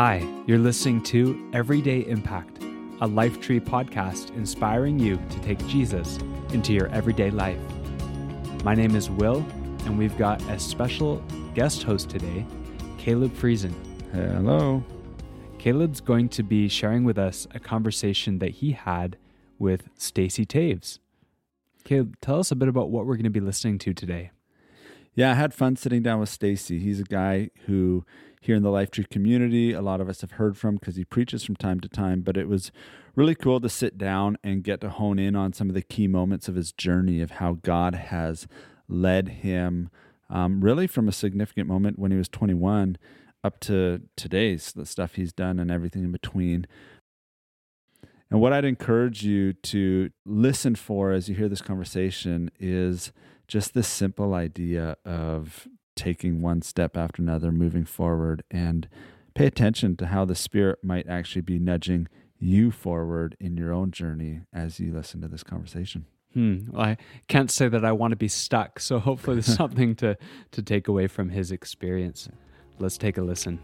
Hi, you're listening to Everyday Impact, a Lifetree podcast inspiring you to take Jesus into your everyday life. My name is Will, and we've got a special guest host today, Caleb Friesen. Hello. Caleb's going to be sharing with us a conversation that he had with Stacy Toews. Caleb, tell us a bit about what we're going to be listening to today. Yeah, I had fun sitting down with Stacy. He's a guy who here in the Lifetree community, a lot of us have heard from because he preaches from time to time, but it was really cool to sit down and get to hone in on some of the key moments of his journey of how God has led him um, really from a significant moment when he was 21 up to today's the stuff he's done and everything in between. And what I'd encourage you to listen for as you hear this conversation is just this simple idea of taking one step after another, moving forward, and pay attention to how the Spirit might actually be nudging you forward in your own journey as you listen to this conversation. Hmm. Well, I can't say that I want to be stuck, so hopefully there's something to, to take away from his experience. Let's take a listen.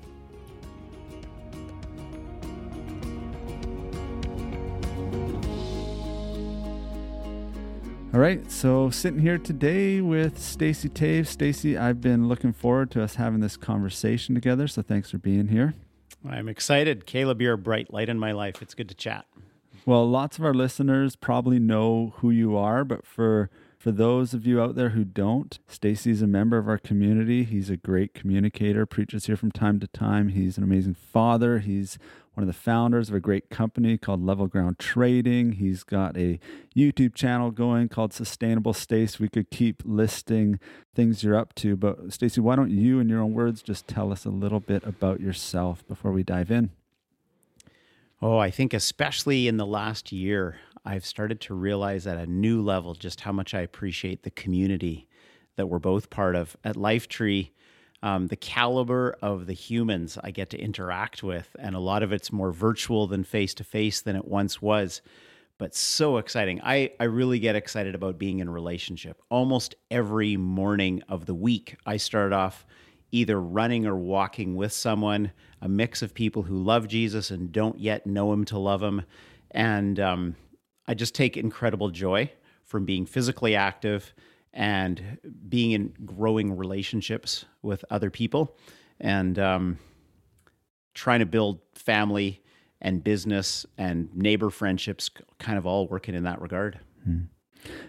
All right, so sitting here today with Stacy Toews. Stacy, I've been looking forward to us having this conversation together, so thanks for being here. I'm excited. Caleb, you're a bright light in my life. It's good to chat. Well, lots of our listeners probably know who you are, but for for those of you out there who don't, Stacy's a member of our community. He's a great communicator, preaches here from time to time. He's an amazing father. He's one of the founders of a great company called Level Ground Trading. He's got a YouTube channel going called Sustainable Stace. We could keep listing things you're up to, but Stacy, why don't you, in your own words, just tell us a little bit about yourself before we dive in? Oh, I think especially in the last year, I've started to realize at a new level just how much I appreciate the community that we're both part of at Lifetree um, the caliber of the humans I get to interact with, and a lot of it's more virtual than face to face than it once was. But so exciting. I, I really get excited about being in relationship. Almost every morning of the week, I start off either running or walking with someone, a mix of people who love Jesus and don't yet know him to love him. And um, I just take incredible joy from being physically active and being in growing relationships with other people and um, trying to build family and business and neighbor friendships kind of all working in that regard. Hmm.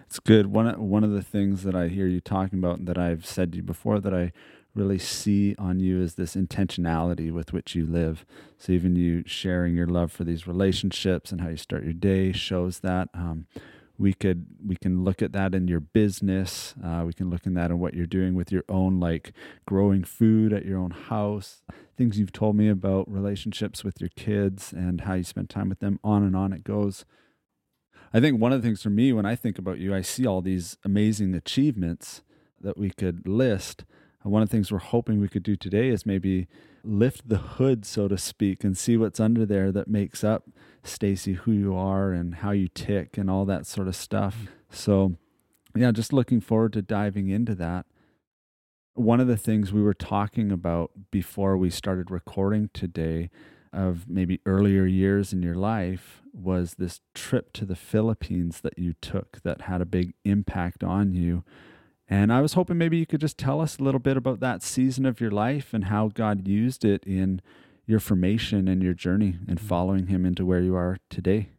It's good. One one of the things that I hear you talking about that I've said to you before that I really see on you is this intentionality with which you live. So even you sharing your love for these relationships and how you start your day shows that. Um, we could we can look at that in your business uh, we can look in that in what you're doing with your own like growing food at your own house things you've told me about relationships with your kids and how you spend time with them on and on it goes i think one of the things for me when i think about you i see all these amazing achievements that we could list one of the things we're hoping we could do today is maybe lift the hood so to speak and see what's under there that makes up Stacy who you are and how you tick and all that sort of stuff. Mm-hmm. So, yeah, just looking forward to diving into that. One of the things we were talking about before we started recording today of maybe earlier years in your life was this trip to the Philippines that you took that had a big impact on you. And I was hoping maybe you could just tell us a little bit about that season of your life and how God used it in your formation and your journey and following him into where you are today.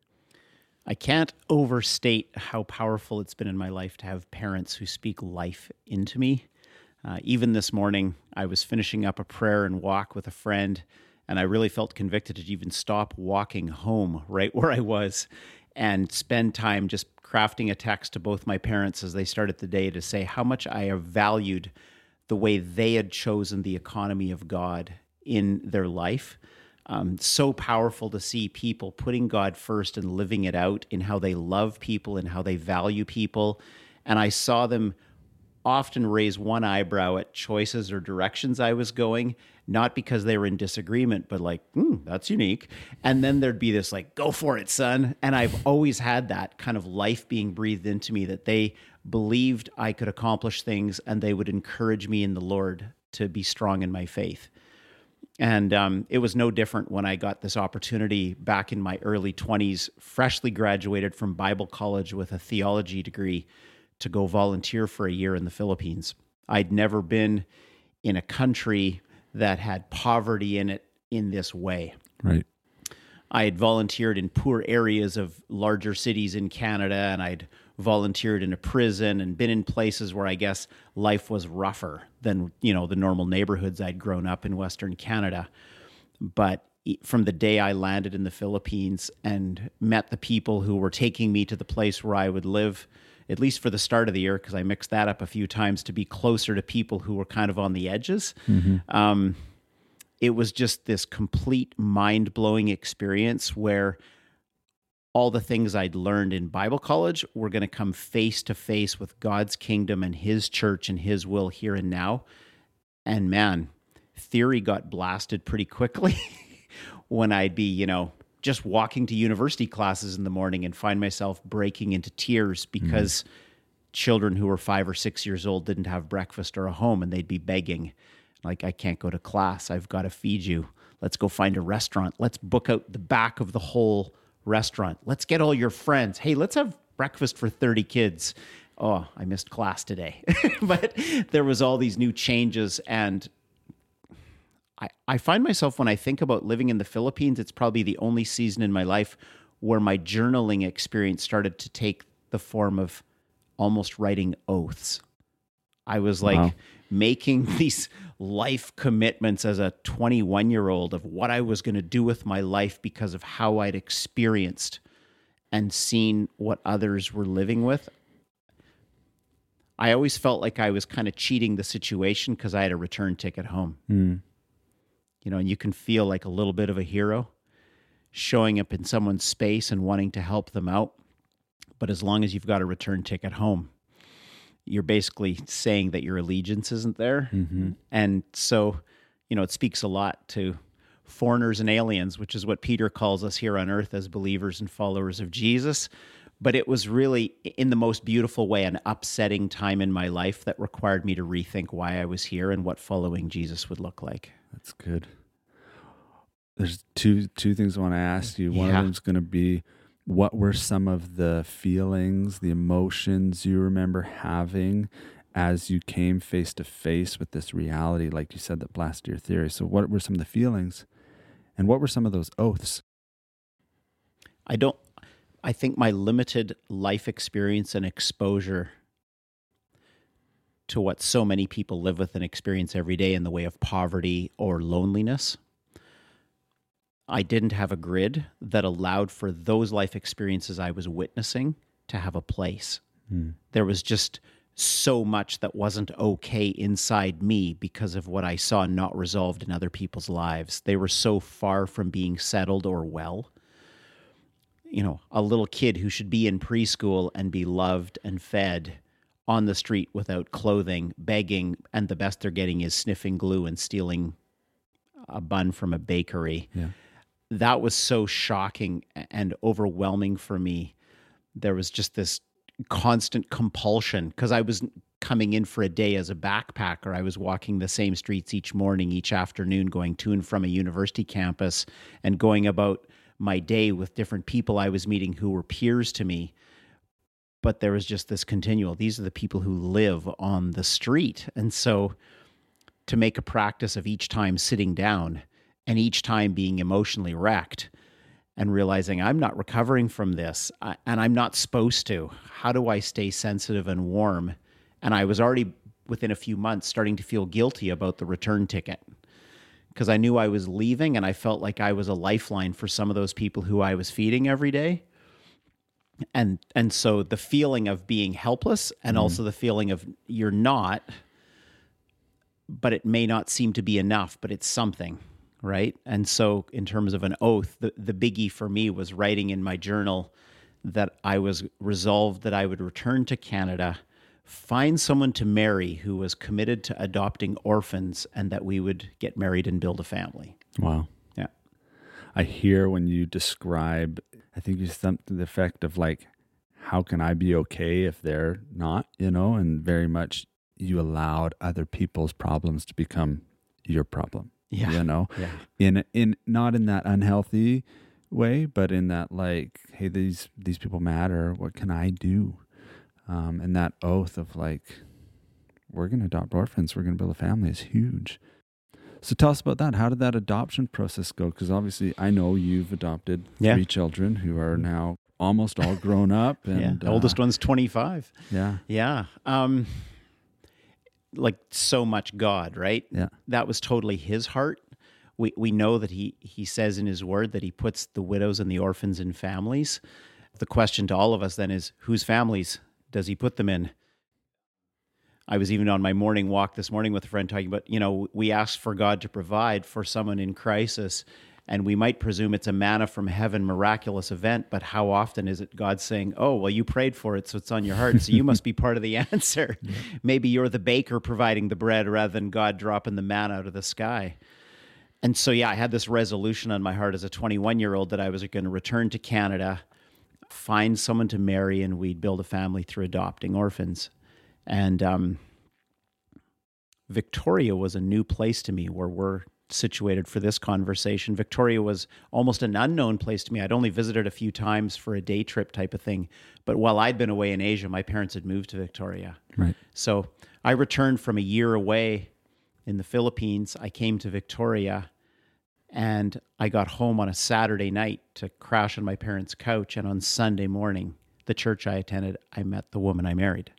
I can't overstate how powerful it's been in my life to have parents who speak life into me. Uh, even this morning, I was finishing up a prayer and walk with a friend, and I really felt convicted to even stop walking home right where I was and spend time just crafting a text to both my parents as they started the day to say how much I have valued the way they had chosen the economy of God in their life. Um, so powerful to see people putting God first and living it out in how they love people and how they value people. And I saw them often raise one eyebrow at choices or directions I was going, not because they were in disagreement, but like, hmm, that's unique. And then there'd be this like, go for it, son. And I've always had that kind of life being breathed into me that they believed I could accomplish things and they would encourage me in the Lord to be strong in my faith. And um, it was no different when I got this opportunity back in my early 20s, freshly graduated from Bible college with a theology degree to go volunteer for a year in the Philippines. I'd never been in a country that had poverty in it in this way. Right. I had volunteered in poor areas of larger cities in Canada, and I'd volunteered in a prison and been in places where I guess life was rougher than you know the normal neighborhoods I'd grown up in Western Canada. But from the day I landed in the Philippines and met the people who were taking me to the place where I would live, at least for the start of the year, because I mixed that up a few times to be closer to people who were kind of on the edges. Mm-hmm. Um, it was just this complete mind blowing experience where all the things I'd learned in Bible college were going to come face to face with God's kingdom and His church and His will here and now. And man, theory got blasted pretty quickly when I'd be, you know, just walking to university classes in the morning and find myself breaking into tears because mm-hmm. children who were five or six years old didn't have breakfast or a home and they'd be begging. Like, I can't go to class. I've got to feed you. Let's go find a restaurant. Let's book out the back of the whole restaurant. Let's get all your friends. Hey, let's have breakfast for 30 kids. Oh, I missed class today. but there was all these new changes and I, I find myself when I think about living in the Philippines, it's probably the only season in my life where my journaling experience started to take the form of almost writing oaths. I was like wow. making these life commitments as a 21 year old of what I was going to do with my life because of how I'd experienced and seen what others were living with. I always felt like I was kind of cheating the situation because I had a return ticket home. Mm. You know, and you can feel like a little bit of a hero showing up in someone's space and wanting to help them out. But as long as you've got a return ticket home, you're basically saying that your allegiance isn't there. Mm-hmm. And so, you know, it speaks a lot to foreigners and aliens, which is what Peter calls us here on earth as believers and followers of Jesus. But it was really, in the most beautiful way, an upsetting time in my life that required me to rethink why I was here and what following Jesus would look like. That's good. There's two two things I want to ask you. One yeah. of them's going to be what were some of the feelings, the emotions you remember having as you came face to face with this reality, like you said, that blasted your theory? So, what were some of the feelings? And what were some of those oaths? I don't, I think my limited life experience and exposure to what so many people live with and experience every day in the way of poverty or loneliness I didn't have a grid that allowed for those life experiences I was witnessing to have a place. Mm. There was just so much that wasn't okay inside me because of what I saw not resolved in other people's lives. They were so far from being settled or well. You know, a little kid who should be in preschool and be loved and fed on the street without clothing, begging, and the best they're getting is sniffing glue and stealing a bun from a bakery. Yeah that was so shocking and overwhelming for me. There was just this constant compulsion because I was coming in for a day as a backpacker. I was walking the same streets each morning, each afternoon, going to and from a university campus and going about my day with different people I was meeting who were peers to me. But there was just this continual, these are the people who live on the street. And so to make a practice of each time sitting down and each time being emotionally wrecked and realizing I'm not recovering from this and I'm not supposed to. How do I stay sensitive and warm? And I was already within a few months starting to feel guilty about the return ticket because I knew I was leaving and I felt like I was a lifeline for some of those people who I was feeding every day. And and so the feeling of being helpless and mm. also the feeling of you're not but it may not seem to be enough, but it's something right? And so, in terms of an oath, the, the biggie for me was writing in my journal that I was resolved that I would return to Canada, find someone to marry who was committed to adopting orphans, and that we would get married and build a family. Wow. Yeah. I hear when you describe, I think you something to the effect of like, how can I be okay if they're not, you know, and very much you allowed other people's problems to become your problem Yeah. You know, Yeah. in in not in that unhealthy way, but in that like, hey, these these people matter. What can I do? Um, and that oath of like, we're going to adopt orphans. We're going to build a family is huge. So tell us about that. How did that adoption process go? Because obviously, I know you've adopted Yeah. three children who are now almost all grown up. And yeah. The oldest uh, one's 25. Yeah. Yeah. Um, like so much God, right? Yeah. That was totally his heart. We we know that he he says in his word that he puts the widows and the orphans in families. The question to all of us then is whose families does he put them in? I was even on my morning walk this morning with a friend talking about, you know, we ask for God to provide for someone in crisis, and we might presume it's a manna from heaven miraculous event, but how often is it God saying, Oh, well, you prayed for it, so it's on your heart, so you must be part of the answer? Maybe you're the baker providing the bread rather than God dropping the manna out of the sky. And so, yeah, I had this resolution on my heart as a 21 year old that I was going to return to Canada, find someone to marry, and we'd build a family through adopting orphans. And um, Victoria was a new place to me where we're situated for this conversation. Victoria was almost an unknown place to me. I'd only visited a few times for a day trip type of thing. But while I'd been away in Asia, my parents had moved to Victoria. Right. So I returned from a year away in the Philippines. I came to Victoria and I got home on a Saturday night to crash on my parents' couch. And on Sunday morning, the church I attended, I met the woman I married.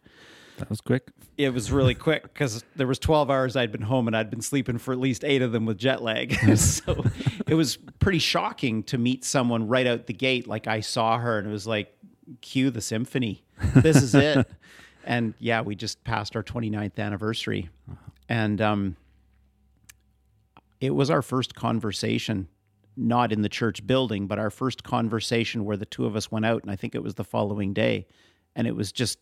That was quick. It was really quick because there was 12 hours I'd been home and I'd been sleeping for at least eight of them with jet lag. so it was pretty shocking to meet someone right out the gate. Like I saw her and it was like, cue the symphony. This is it. and yeah, we just passed our 29th anniversary. And um, it was our first conversation, not in the church building, but our first conversation where the two of us went out. And I think it was the following day. And it was just,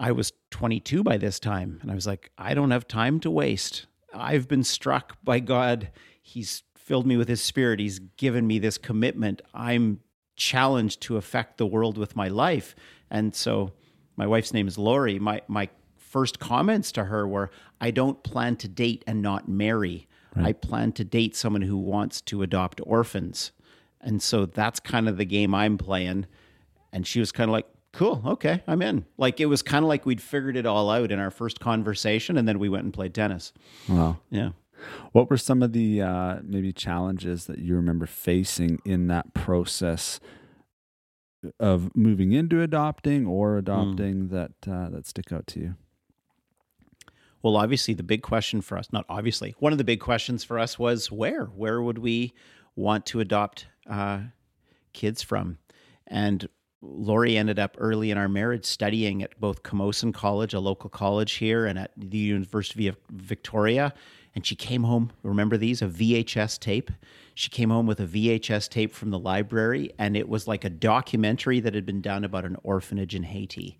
I was 22 by this time. And I was like, I don't have time to waste. I've been struck by God. He's filled me with His Spirit. He's given me this commitment. I'm challenged to affect the world with my life. And so my wife's name is Lori. My, my first comments to her were, I don't plan to date and not marry. I plan to date someone who wants to adopt orphans. And so that's kind of the game I'm playing. And she was kind of like, cool, okay, I'm in. Like it was kind of like we'd figured it all out in our first conversation, and then we went and played tennis. Wow. Yeah. What were some of the uh, maybe challenges that you remember facing in that process of moving into adopting or adopting that uh, that stick out to you? Well, obviously, the big question for us, not obviously, one of the big questions for us was where? Where would we want to adopt uh, kids from? And Lori ended up early in our marriage studying at both Camosun College, a local college here, and at the University of Victoria. And she came home, remember these, a VHS tape. She came home with a VHS tape from the library, and it was like a documentary that had been done about an orphanage in Haiti.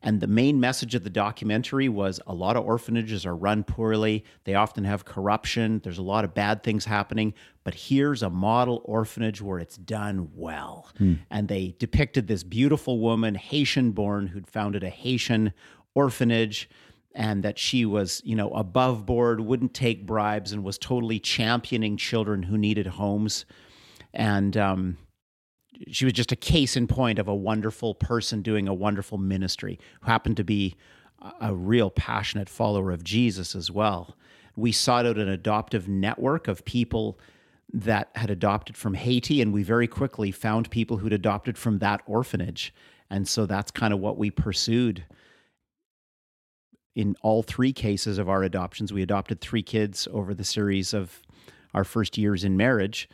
And the main message of the documentary was a lot of orphanages are run poorly. They often have corruption. There's a lot of bad things happening. But here's a model orphanage where it's done well. And they depicted this beautiful woman, Haitian born, who'd founded a Haitian orphanage and that she was, you know, above board, wouldn't take bribes, and was totally championing children who needed homes. And, um, she was just a case in point of a wonderful person doing a wonderful ministry who happened to be a- real passionate follower of Jesus as well. We sought out an adoptive network of people that had adopted from Haiti, and we very quickly found people who'd adopted from that orphanage. And so that's kind of what we pursued. In all three cases of our adoptions, we adopted three kids over the series of our first years in marriage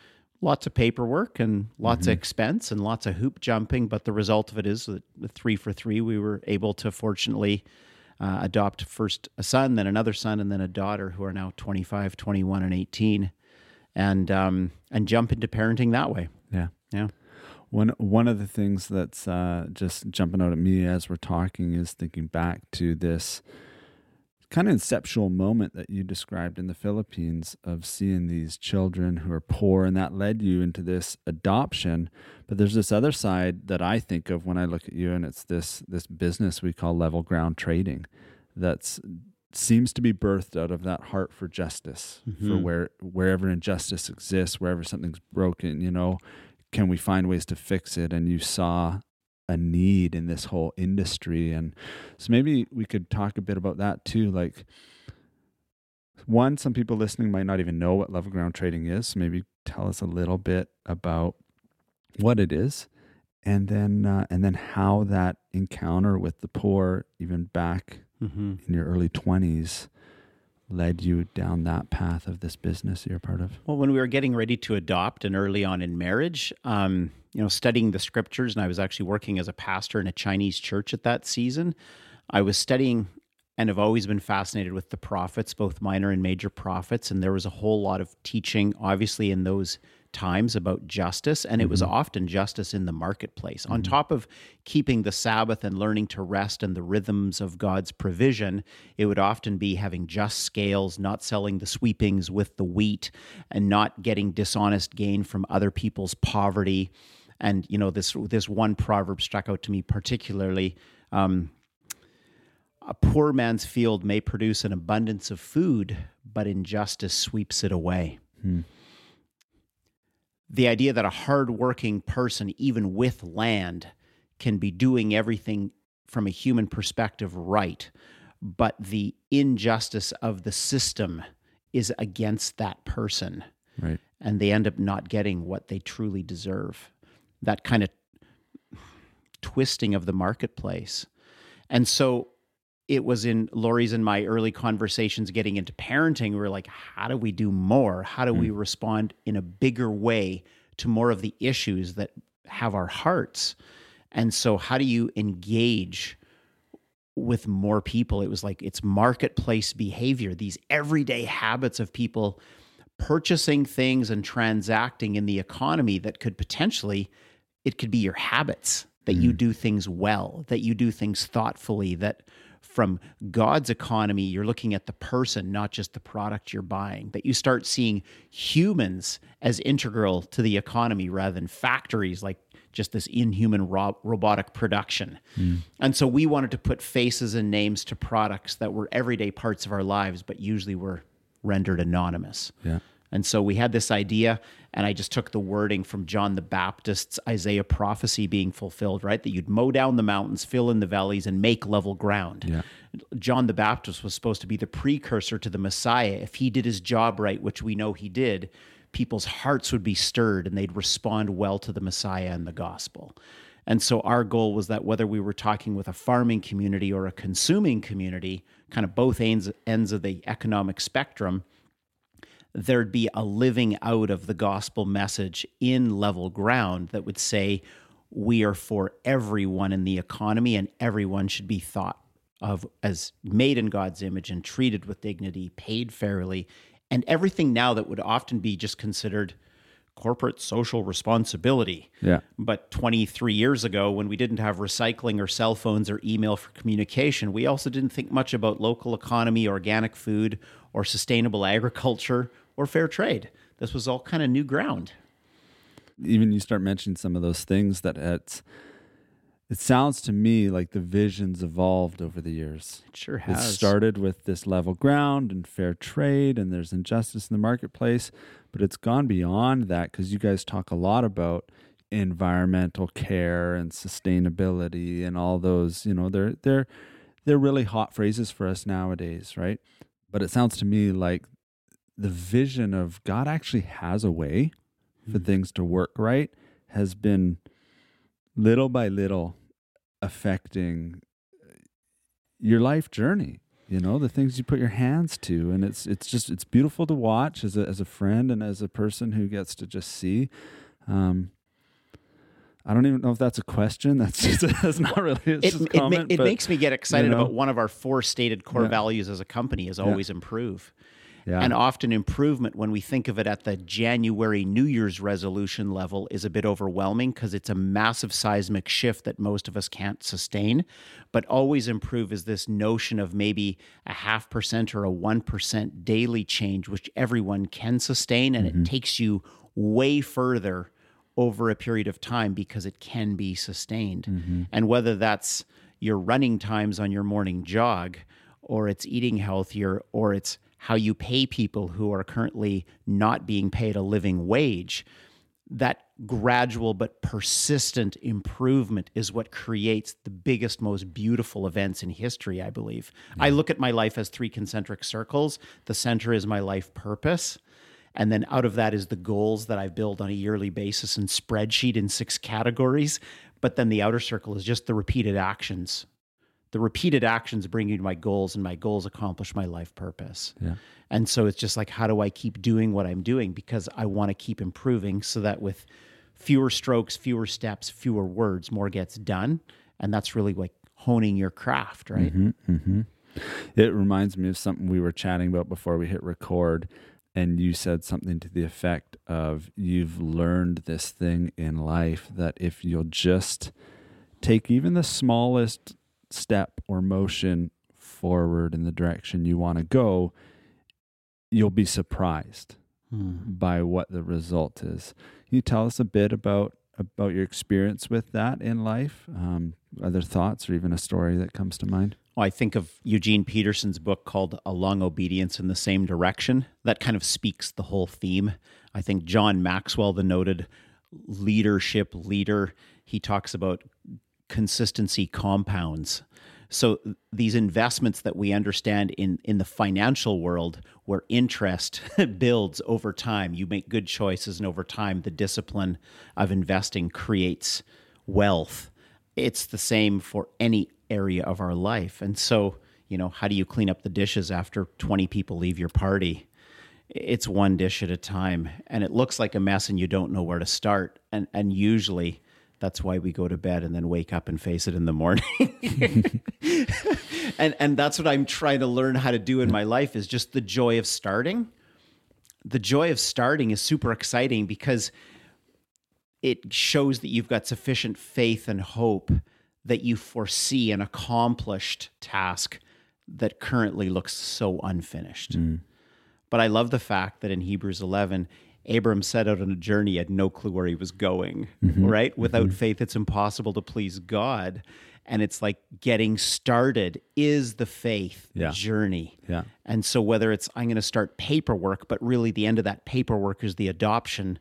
lots of paperwork and lots of expense and lots of hoop jumping. But the result of it is that three for three, we were able to fortunately uh, adopt first a son, then another son, and then a daughter who are now 25, 21, and 18, and um, and jump into parenting that way. Yeah. Yeah. One one of the things that's uh, just jumping out at me as we're talking is thinking back to this kind of inceptual moment that you described in the Philippines of seeing these children who are poor, and that led you into this adoption. But there's this other side that I think of when I look at you, and it's this this business we call level ground trading. That's seems to be birthed out of that heart for justice mm-hmm. for where wherever injustice exists wherever something's broken you know can we find ways to fix it and you saw a need in this whole industry and so maybe we could talk a bit about that too like one some people listening might not even know what level ground trading is so maybe tell us a little bit about what it is and then uh, and then how that encounter with the poor even back mm-hmm. in your early 20s led you down that path of this business you're part of well when we were getting ready to adopt and early on in marriage um, you know studying the scriptures and i was actually working as a pastor in a chinese church at that season i was studying and have always been fascinated with the prophets, both minor and major prophets. And there was a whole lot of teaching, obviously, in those times about justice, and it was mm-hmm. often justice in the marketplace. Mm-hmm. On top of keeping the Sabbath and learning to rest and the rhythms of God's provision, it would often be having just scales, not selling the sweepings with the wheat, and not getting dishonest gain from other people's poverty. And you know this this one proverb struck out to me particularly. Um, a poor man's field may produce an abundance of food, but injustice sweeps it away. Hmm. The idea that a hardworking person, even with land, can be doing everything from a human perspective right, but the injustice of the system is against that person. Right. And they end up not getting what they truly deserve. That kind of twisting of the marketplace. And so it was in Lori's and my early conversations getting into parenting. We were like, how do we do more? How do mm. we respond in a bigger way to more of the issues that have our hearts? And so, how do you engage with more people? It was like it's marketplace behavior, these everyday habits of people purchasing things and transacting in the economy that could potentially, it could be your habits that mm. you do things well, that you do things thoughtfully, that from God's economy, you're looking at the person, not just the product you're buying, that you start seeing humans as integral to the economy rather than factories like just this inhuman ro- robotic production. Mm. And so we wanted to put faces and names to products that were everyday parts of our lives, but usually were rendered anonymous. Yeah. And so we had this idea, and I just took the wording from John the Baptist's Isaiah prophecy being fulfilled, right? That you'd mow down the mountains, fill in the valleys, and make level ground. Yeah. John the Baptist was supposed to be the precursor to the Messiah. If he did his job right, which we know he did, people's hearts would be stirred and they'd respond well to the Messiah and the gospel. And so our goal was that whether we were talking with a farming community or a consuming community, kind of both ends, ends of the economic spectrum, there'd be a living out of the gospel message in level ground that would say, we are for everyone in the economy and everyone should be thought of as made in God's image and treated with dignity, paid fairly, and everything now that would often be just considered corporate social responsibility. Yeah. But 23 years ago, when we didn't have recycling or cell phones or email for communication, we also didn't think much about local economy, organic food, or sustainable agriculture or fair trade. This was all kind of new ground. Even you start mentioning some of those things that it's it sounds to me like the visions evolved over the years. It sure has. It started with this level ground and fair trade, and there's injustice in the marketplace, but it's gone beyond that because you guys talk a lot about environmental care and sustainability and all those. You know, they're they're they're really hot phrases for us nowadays, right? But it sounds to me like the vision of God actually has a way for mm-hmm. things to work right has been little by little affecting your life journey you know the things you put your hands to and it's it's just it's beautiful to watch as a as a friend and as a person who gets to just see um I don't even know if that's a question. That's just that's not really. It's it, just it, comment, it but, makes me get excited you know, about one of our four stated core yeah. values as a company is always yeah. improve yeah. and often improvement when we think of it at the January New Year's resolution level is a bit overwhelming because it's a massive seismic shift that most of us can't sustain. But always improve is this notion of maybe a half percent or a 1% daily change, which everyone can sustain. And mm-hmm. it takes you way further over a period of time because it can be sustained. Mm-hmm. And whether that's your running times on your morning jog or it's eating healthier, or it's how you pay people who are currently not being paid a living wage. That gradual but persistent improvement is what creates the biggest, most beautiful events in history, I believe. I look at my life as three concentric circles. The center is my life purpose. And then out of that is the goals that I build on a yearly basis and spreadsheet in six categories. But then the outer circle is just the repeated actions. The repeated actions bring you to my goals, and my goals accomplish my life purpose. Yeah. And so it's just like, how do I keep doing what I'm doing? Because I want to keep improving so that with fewer strokes, fewer steps, fewer words, more gets done. And that's really like honing your craft, right? Mm-hmm. It reminds me of something we were chatting about before we hit record. And you said something to the effect of you've learned this thing in life that if you'll just take even the smallest step or motion forward in the direction you want to go, you'll be surprised Hmm. by what the result is. Can you tell us a bit about about your experience with that in life? Um, other thoughts or even a story that comes to mind? Well, I think of Eugene Peterson's book called A Long Obedience in the Same Direction. That kind of speaks the whole theme. I think John Maxwell, the noted leadership leader, he talks about consistency compounds. So these investments that we understand in in the financial world where interest builds over time, you make good choices and over time the discipline of investing creates wealth. It's the same for any area of our life. And so, you know, how do you clean up the dishes after 20 people leave your party? It's one dish at a time and it looks like a mess and you don't know where to start. And and usually that's why we go to bed and then wake up and face it in the morning. and and that's what I'm trying to learn how to do in my life is just the joy of starting. The joy of starting is super exciting because it shows that you've got sufficient faith and hope that you foresee an accomplished task that currently looks so unfinished. Mm. But I love the fact that in Hebrews 11, Abram set out on a journey, he had no clue where he was going, mm-hmm. right? Without mm-hmm. faith, it's impossible to please God. And it's like getting started is the faith Yeah. journey. Yeah. And so, whether it's I'm going to start paperwork, but really the end of that paperwork is the adoption,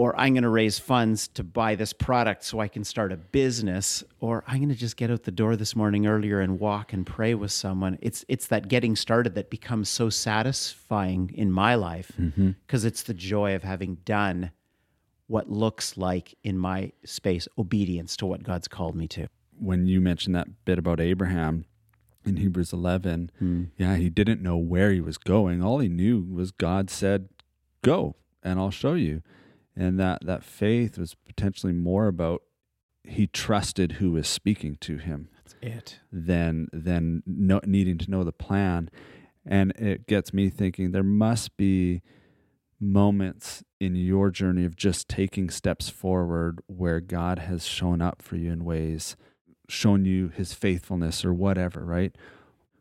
or I'm going to raise funds to buy this product so I can start a business, or I'm going to just get out the door this morning earlier and walk and pray with someone. It's it's that getting started that becomes so satisfying in my life mm-hmm. because it's the joy of having done what looks like in my space obedience to what God's called me to. when you mentioned that bit about Abraham in Hebrews 11, hmm. yeah, he didn't know where he was going. All he knew was God said, "Go, and I'll show you." And that that faith was potentially more about he trusted who was speaking to him That's it. than than no, needing to know the plan. And it gets me thinking there must be moments in your journey of just taking steps forward where God has shown up for you in ways, shown you his faithfulness or whatever, right?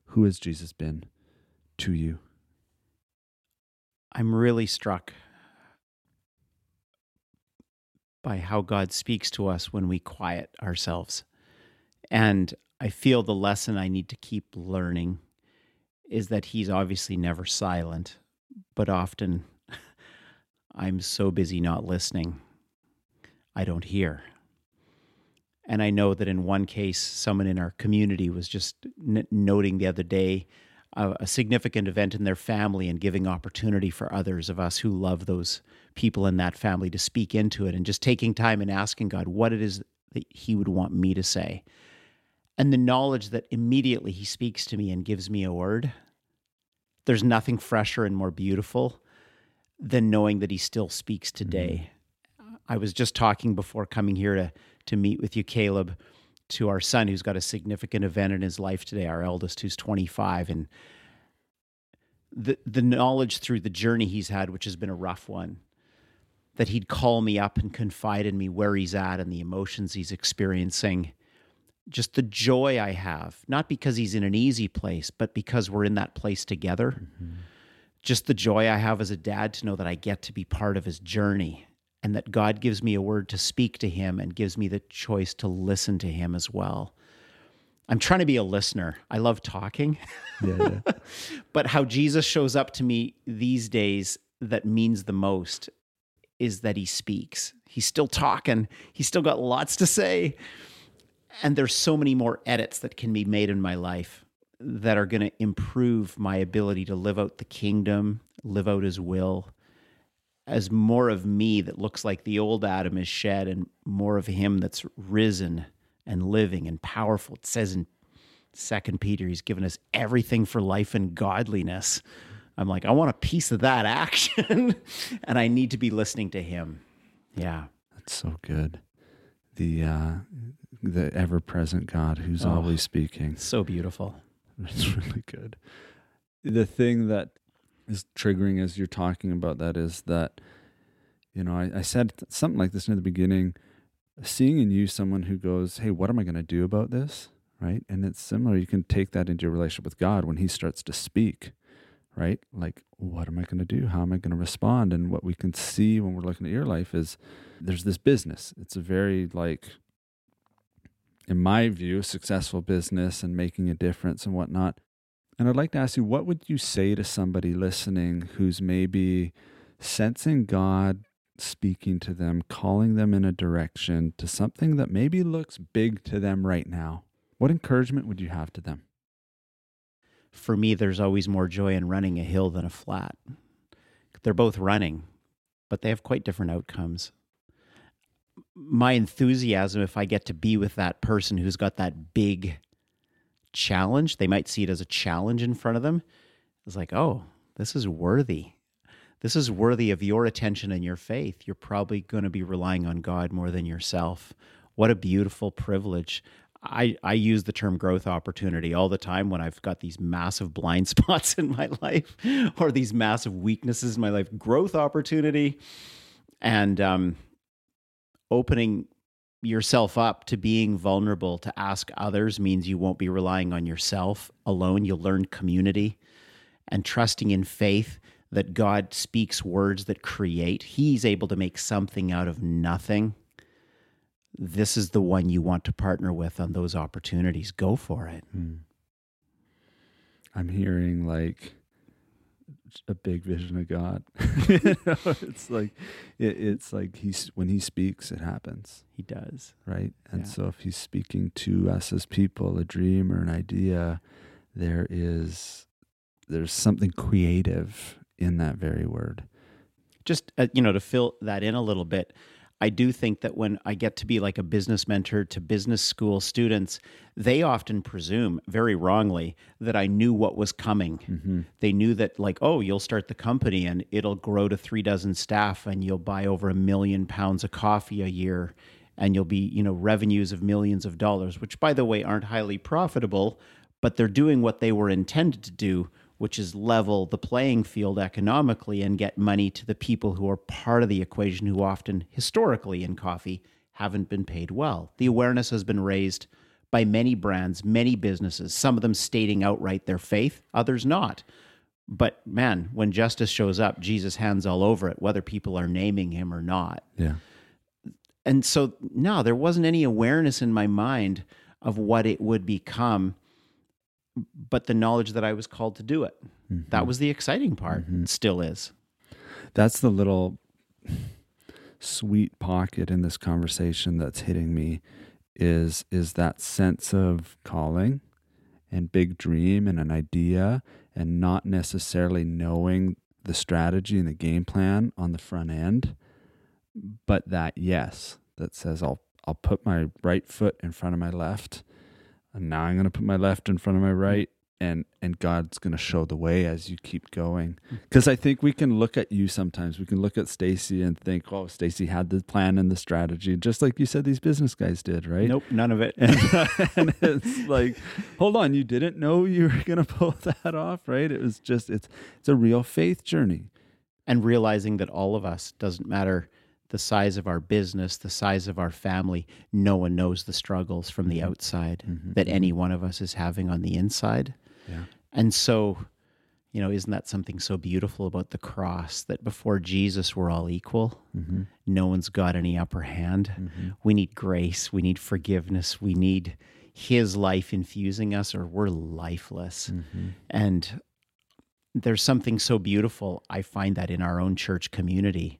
Who has Jesus been to you? I'm really struck by how God speaks to us when we quiet ourselves. And I feel the lesson I need to keep learning is that He's obviously never silent, but often I'm so busy not listening, I don't hear. And I know that in one case, someone in our community was just n- noting the other day a, a significant event in their family and giving opportunity for others of us who love those people in that family to speak into it and just taking time and asking God what it is that He would want me to say. And the knowledge that immediately He speaks to me and gives me a word, there's nothing fresher and more beautiful than knowing that He still speaks mm-hmm. today. I was just talking before coming here to to meet with you, Caleb, to our son who's got a significant event in his life today, our eldest who's 25, and the the knowledge through the journey he's had, which has been a rough one, that he'd call me up and confide in me where he's at and the emotions he's experiencing. Just the joy I have, not because he's in an easy place, but because we're in that place together. Mm-hmm. Just the joy I have as a dad to know that I get to be part of his journey and that God gives me a word to speak to him and gives me the choice to listen to him as well. I'm trying to be a listener. I love talking. Yeah, yeah. but how Jesus shows up to me these days that means the most is that he speaks. He's still talking. He's still got lots to say. And there's so many more edits that can be made in my life that are going to improve my ability to live out the kingdom, live out his will. As more of me that looks like the old Adam is shed and more of him that's risen and living and powerful. It says in Second Peter, he's given us everything for life and godliness. I'm like, I want a piece of that action and I need to be listening to him. Yeah. That's so good. The uh the ever present God who's Oh. always speaking. So beautiful. It's really good. The thing that is triggering as you're talking about that is that, you know, I, I said something like this in the beginning, seeing in you someone who goes, Hey, what am I going to do about this? Right. And it's similar. You can take that into your relationship with God when he starts to speak, right? Like, what am I going to do? How am I going to respond? And what we can see when we're looking at your life is there's this business. It's a very, like, in my view, successful business and making a difference and whatnot. And I'd like to ask you, what would you say to somebody listening who's maybe sensing God speaking to them, calling them in a direction to something that maybe looks big to them right now? What encouragement would you have to them? For me, there's always more joy in running a hill than a flat. They're both running, but they have quite different outcomes. My enthusiasm, if I get to be with that person who's got that big challenge, they might see it as a challenge in front of them. It's like, oh, this is worthy. This is worthy of your attention and your faith. You're probably going to be relying on God more than yourself. What a beautiful privilege. I, I use the term growth opportunity all the time when I've got these massive blind spots in my life or these massive weaknesses in my life. Growth opportunity and um, opening yourself up to being vulnerable to ask others means you won't be relying on yourself alone. You'll learn community and trusting in faith that God speaks words that create. He's able to make something out of nothing. This is the one you want to partner with on those opportunities. Go for it. Hmm. I'm hearing like a big vision of God. You know, it's like it, it's like he's when he speaks, it happens. He does. right? And Yeah. so if he's speaking to us as people, a dream or an idea, there is there's something creative in that very word. just uh, you know to fill that in a little bit i do think that when i get to be like a business mentor to business school students they often presume very wrongly that i knew what was coming. Mm-hmm. They knew that like oh you'll start the company and it'll grow to three dozen staff and you'll buy over a million pounds of coffee a year and you'll be you know revenues of millions of dollars which by the way aren't highly profitable but they're doing what they were intended to do which is level the playing field economically and get money to the people who are part of the equation who often historically in coffee haven't been paid well. The awareness has been raised by many brands, many businesses, some of them stating outright their faith, others not. But man, when justice shows up, Jesus hands all over it, whether people are naming him or not. Yeah. And so, no, there wasn't any awareness in my mind of what it would become, but the knowledge that I was called to do it. That mm-hmm. was the exciting part. It still is. That's the little sweet pocket in this conversation that's hitting me is is that sense of calling and big dream and an idea and not necessarily knowing the strategy and the game plan on the front end but that yes that says I'll I'll put my right foot in front of my left and now I'm going to put my left in front of my right and and God's going to show the way as you keep going. Hmm. Because I think we can look at you sometimes. We can look at Stacy and think oh Stacy had the plan and the strategy just like you said these business guys did right? Nope, none of it. and, and it's like hold on you didn't know you were going to pull that off right? It was just it's it's a real faith journey. And realizing that all of us doesn't matter the size of our business, the size of our family, no one knows the struggles from the mm-hmm. outside mm-hmm. that any mm-hmm. one of us is having on the inside. yeah And so, you know, isn't that something so beautiful about the cross that before Jesus we're all equal? No one's got any upper hand. We need grace, we need forgiveness, we need his life infusing us or we're lifeless. And there's something so beautiful. I find that in our own church community.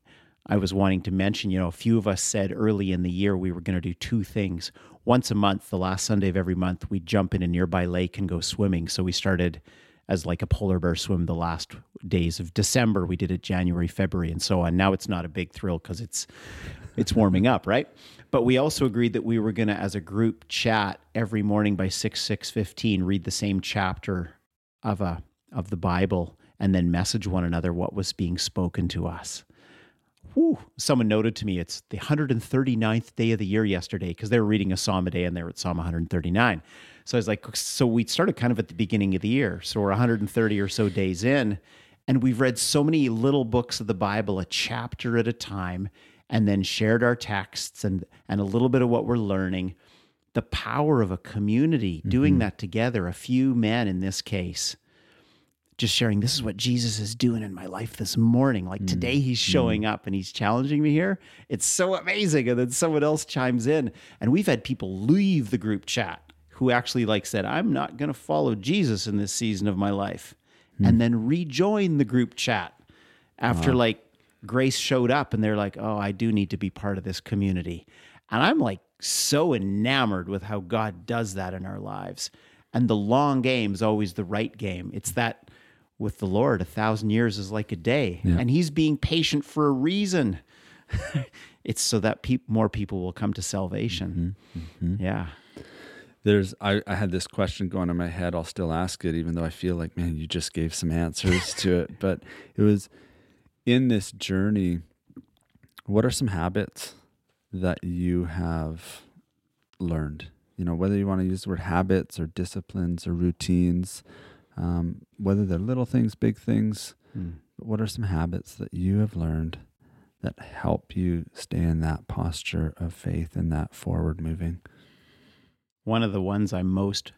I was wanting to mention, you know, a few of us said early in the year we were going to do two things. Once a month, the last Sunday of every month, we'd jump in a nearby lake and go swimming. So we started as like a polar bear swim the last days of December. We did it January, February, and so on. Now it's not a big thrill because it's it's warming up, right? But we also agreed that we were going to, as a group, chat every morning by six six fifteen, read the same chapter of a of the Bible, and then message one another what was being spoken to us. Whew. Someone noted to me it's the 139th day of the year yesterday because they were reading a psalm a day and they were at Psalm 139. So I was like, so we started kind of at the beginning of the year. So we're 130 or so days in, and we've read so many little books of the Bible, a chapter at a time, and then shared our texts and and a little bit of what we're learning. The power of a community doing mm-hmm. that together, a few men in this case just sharing this is what Jesus is doing in my life this morning. Like mm, today he's mm. showing up and he's challenging me here. It's so amazing. And then someone else chimes in. And we've had people leave the group chat who actually like said, I'm not going to follow Jesus in this season of my life. Hmm. And then rejoin the group chat after like Grace showed up and they're like, oh, I do need to be part of this community. And I'm like so enamored with how God does that in our lives. And the long game is always the right game. It's that with the Lord, a thousand years is like a day, and He's being patient for a reason. it's so that peop more people will come to salvation. Mm-hmm. Mm-hmm. Yeah. There's I, I had this question going in my head. I'll still ask it, even though I feel like, man, you just gave some answers to it. But it was in this journey, what are some habits that you have learned? You know, whether you want to use the word habits or disciplines or routines, um, whether they're little things, big things, but what are some habits that you have learned that help you stay in that posture of faith and that forward moving? One of the ones I'm most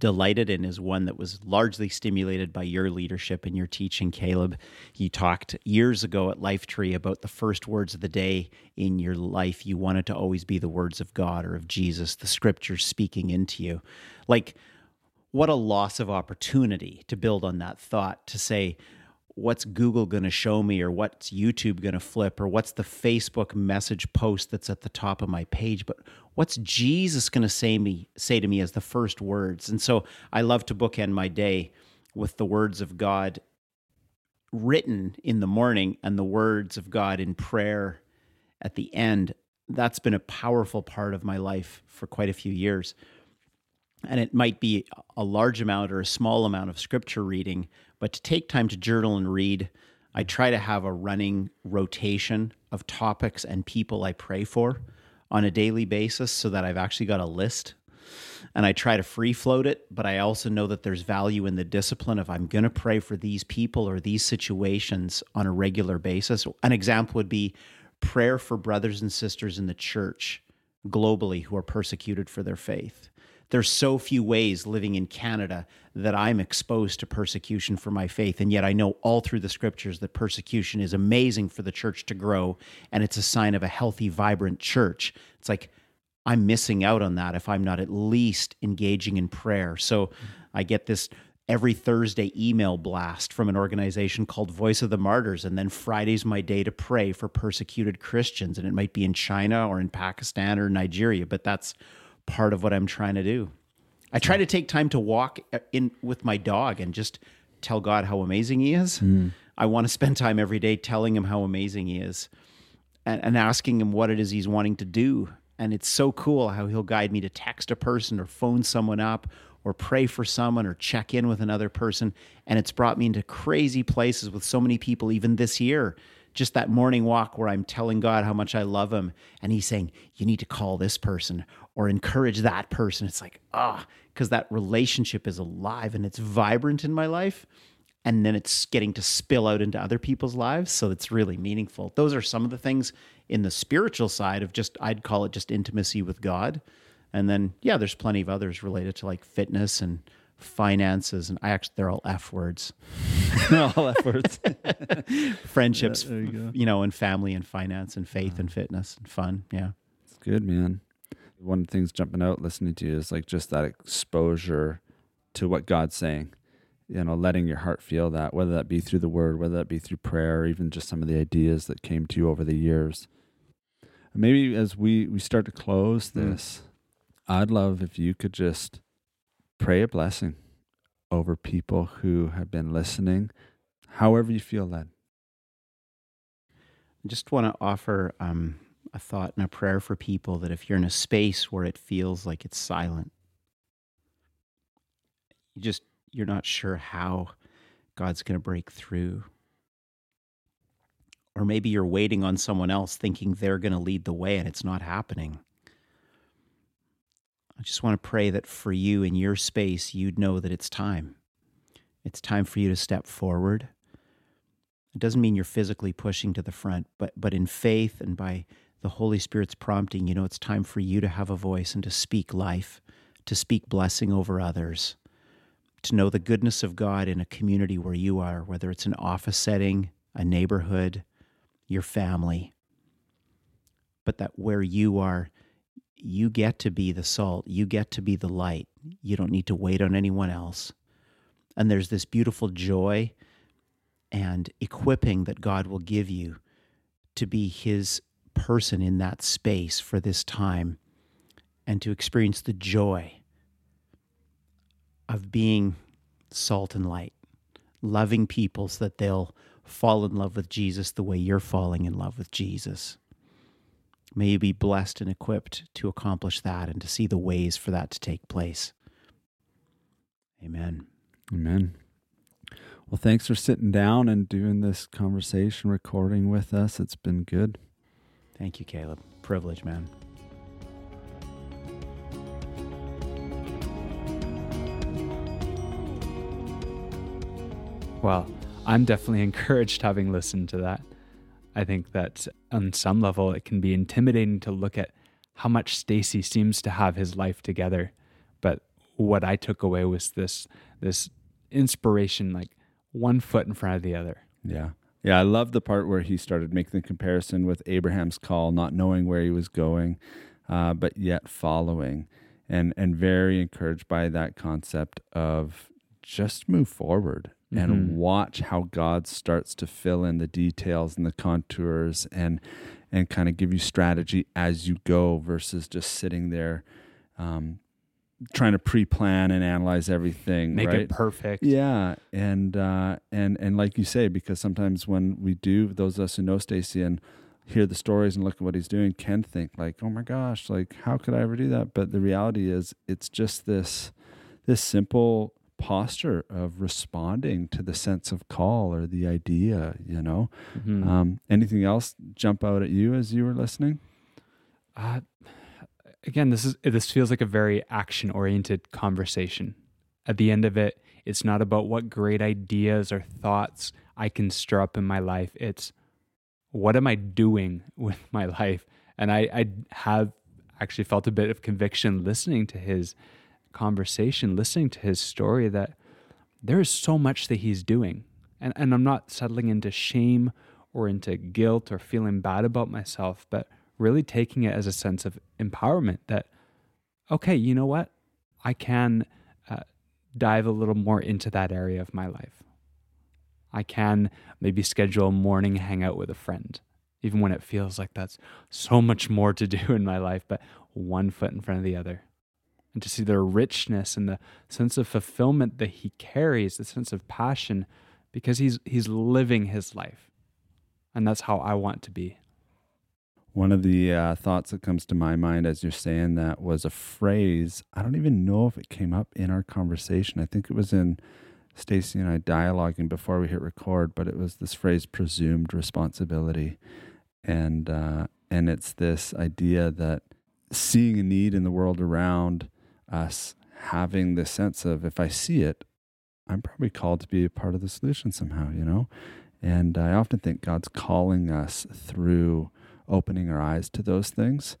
delighted in is one that was largely stimulated by your leadership and your teaching, Caleb. You talked years ago at Life Tree about the first words of the day in your life. You wanted to always be the words of God or of Jesus, the scriptures speaking into you. Like, what a loss of opportunity to build on that thought to say, what's Google going to show me, or what's YouTube going to flip, or what's the Facebook message post that's at the top of my page, but what's Jesus going to say me say to me as the first words? And so I love to bookend my day with the words of God written in the morning and the words of God in prayer at the end. That's been a powerful part of my life for quite a few years and it might be a large amount or a small amount of scripture reading, but to take time to journal and read, I try to have a running rotation of topics and people I pray for on a daily basis so that I've actually got a list. And I try to free float it, but I also know that there's value in the discipline of I'm going to pray for these people or these situations on a regular basis. An example would be prayer for brothers and sisters in the church globally who are persecuted for their faith there's so few ways living in Canada that I'm exposed to persecution for my faith. And yet I know all through the scriptures that persecution is amazing for the church to grow and it's a sign of a healthy, vibrant church. It's like, I'm missing out on that if I'm not at least engaging in prayer. So I get this every Thursday email blast from an organization called Voice of the Martyrs. And then Friday's my day to pray for persecuted Christians. And it might be in China or in Pakistan or Nigeria, but that's part of what I'm trying to do. I try to take time to walk uh, in with my dog and just tell God how amazing He is. Hmm. I want to spend time every day telling Him how amazing He is and, and asking Him what it is He's wanting to do. And it's so cool how He'll guide me to text a person or phone someone up or pray for someone or check in with another person. And it's brought me into crazy places with so many people, even this year just that morning walk where I'm telling God how much I love him and he's saying, you need to call this person or encourage that person. It's like, ah, because that relationship is alive and it's vibrant in my life. And then it's getting to spill out into other people's lives. So it's really meaningful. Those are some of the things in the spiritual side of just, I'd call it just intimacy with God. And then, yeah, there's plenty of others related to like fitness and finances. And I actually, they're all F words. All efforts. friendships, there you you know, and family and finance and faith and fitness and fun. Yeah. It's good, man. One of the things jumping out listening to you is like just that exposure to what God's saying. You know, letting your heart feel that, whether that be through the word, whether that be through prayer, or even just some of the ideas that came to you over the years. Maybe as we, we start to close Hmm. this, I'd love if you could just pray a blessing over people who have been listening, however you feel led. I just want to offer um, a thought and a prayer for people that if you're in a space where it feels like it's silent, you just you're not sure how God's going to break through. Or maybe you're waiting on someone else thinking they're going to lead the way and it's not happening. I just want to pray that for you in your space, you'd know that it's time. It's time for you to step forward. It doesn't mean you're physically pushing to the front, but but in faith and by the Holy Spirit's prompting, you know it's time for you to have a voice and to speak life, to speak blessing over others, to know the goodness of God in a community where you are, whether it's an office setting, a neighborhood, your family. But that where you are, you get to be the salt, you get to be the light. You don't need to wait on anyone else. And there's this beautiful joy and equipping that God will give you to be His person in that space for this time and to experience the joy of being salt and light, loving people so that they'll fall in love with Jesus the way you're falling in love with Jesus. May you be blessed and equipped to accomplish that and to see the ways for that to take place. Amen. Amen. Well, thanks for sitting down and doing this conversation recording with us. It's been good. Thank you, Caleb. Privilege, man. Well, I'm definitely encouraged having listened to that. I think that on some level it can be intimidating to look at how much Stacy seems to have his life together. But what I took away was this this inspiration like one foot in front of the other. Yeah. Yeah, I love the part where he started making the comparison with Abraham's call, not knowing where he was going, uh, but yet following, and and very encouraged by that concept of just move forward and Mhm. watch how God starts to fill in the details and the contours and and kind of give you strategy as you go versus just sitting there um, trying to pre-plan and analyze everything Make right it perfect. yeah, and uh, and and like you say, because sometimes when we do, those of us who know Stacy and hear the stories and look at what he's doing, can think like, "Oh my gosh, like how could I ever do that?" But the reality is, it's just this this simple posture of responding to the sense of call or the idea. You know, Mhm. um, anything else jump out at you as you were listening? Uh, again, this is this feels like a very action oriented conversation. At the end of it, it's not about what great ideas or thoughts I can stir up in my life. It's what am I doing with my life? And I, I have actually felt a bit of conviction listening to his conversation, listening to his story that there is so much that he's doing. And, and I'm not settling into shame or into guilt or feeling bad about myself, but really taking it as a sense of empowerment that, okay, you know what? I can uh, dive a little more into that area of my life. I can maybe schedule a morning hangout with a friend, even when it feels like that's so much more to do in my life, but one foot in front of the other. And to see the richness and the sense of fulfillment that he carries, the sense of passion, because he's he's living his life. And that's how I want to be. One of the uh, thoughts that comes to my mind as you're saying that was a phrase. I don't even know if it came up in our conversation. I think it was in Stacy and I dialoguing before we hit record, but it was this phrase "presumed responsibility," and uh, and it's this idea that seeing a need in the world around us, having this sense of if I see it, I'm probably called to be a part of the solution somehow. You know, and I often think God's calling us through opening our eyes to those things.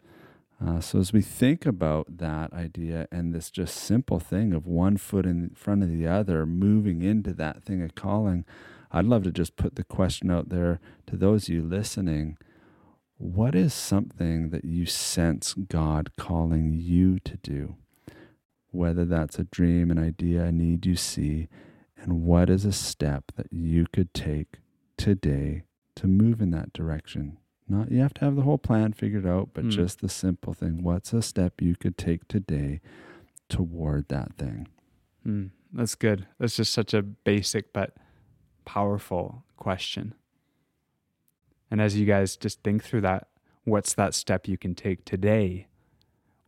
Uh, so as we think about that idea and this just simple thing of one foot in front of the other, moving into that thing of calling, I'd love to just put the question out there to those of you listening: what is something that you sense God calling you to do? Whether that's a dream, an idea, a need you see, and what is a step that you could take today to move in that direction? Not you have to have the whole plan figured out, but mm. just the simple thing. What's a step you could take today toward that thing? Mm, that's good. That's just such a basic but powerful question. And as you guys just think through that, what's that step you can take today?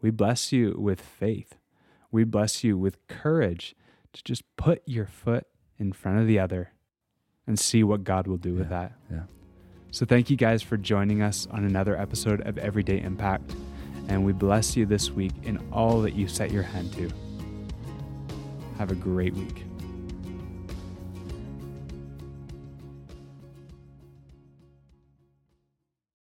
We bless you with faith. We bless you with courage to just put your foot in front of the other and see what God will do yeah, with that. Yeah. So thank you guys for joining us on another episode of Everyday Impact. And we bless you this week in all that you set your hand to. Have a great week.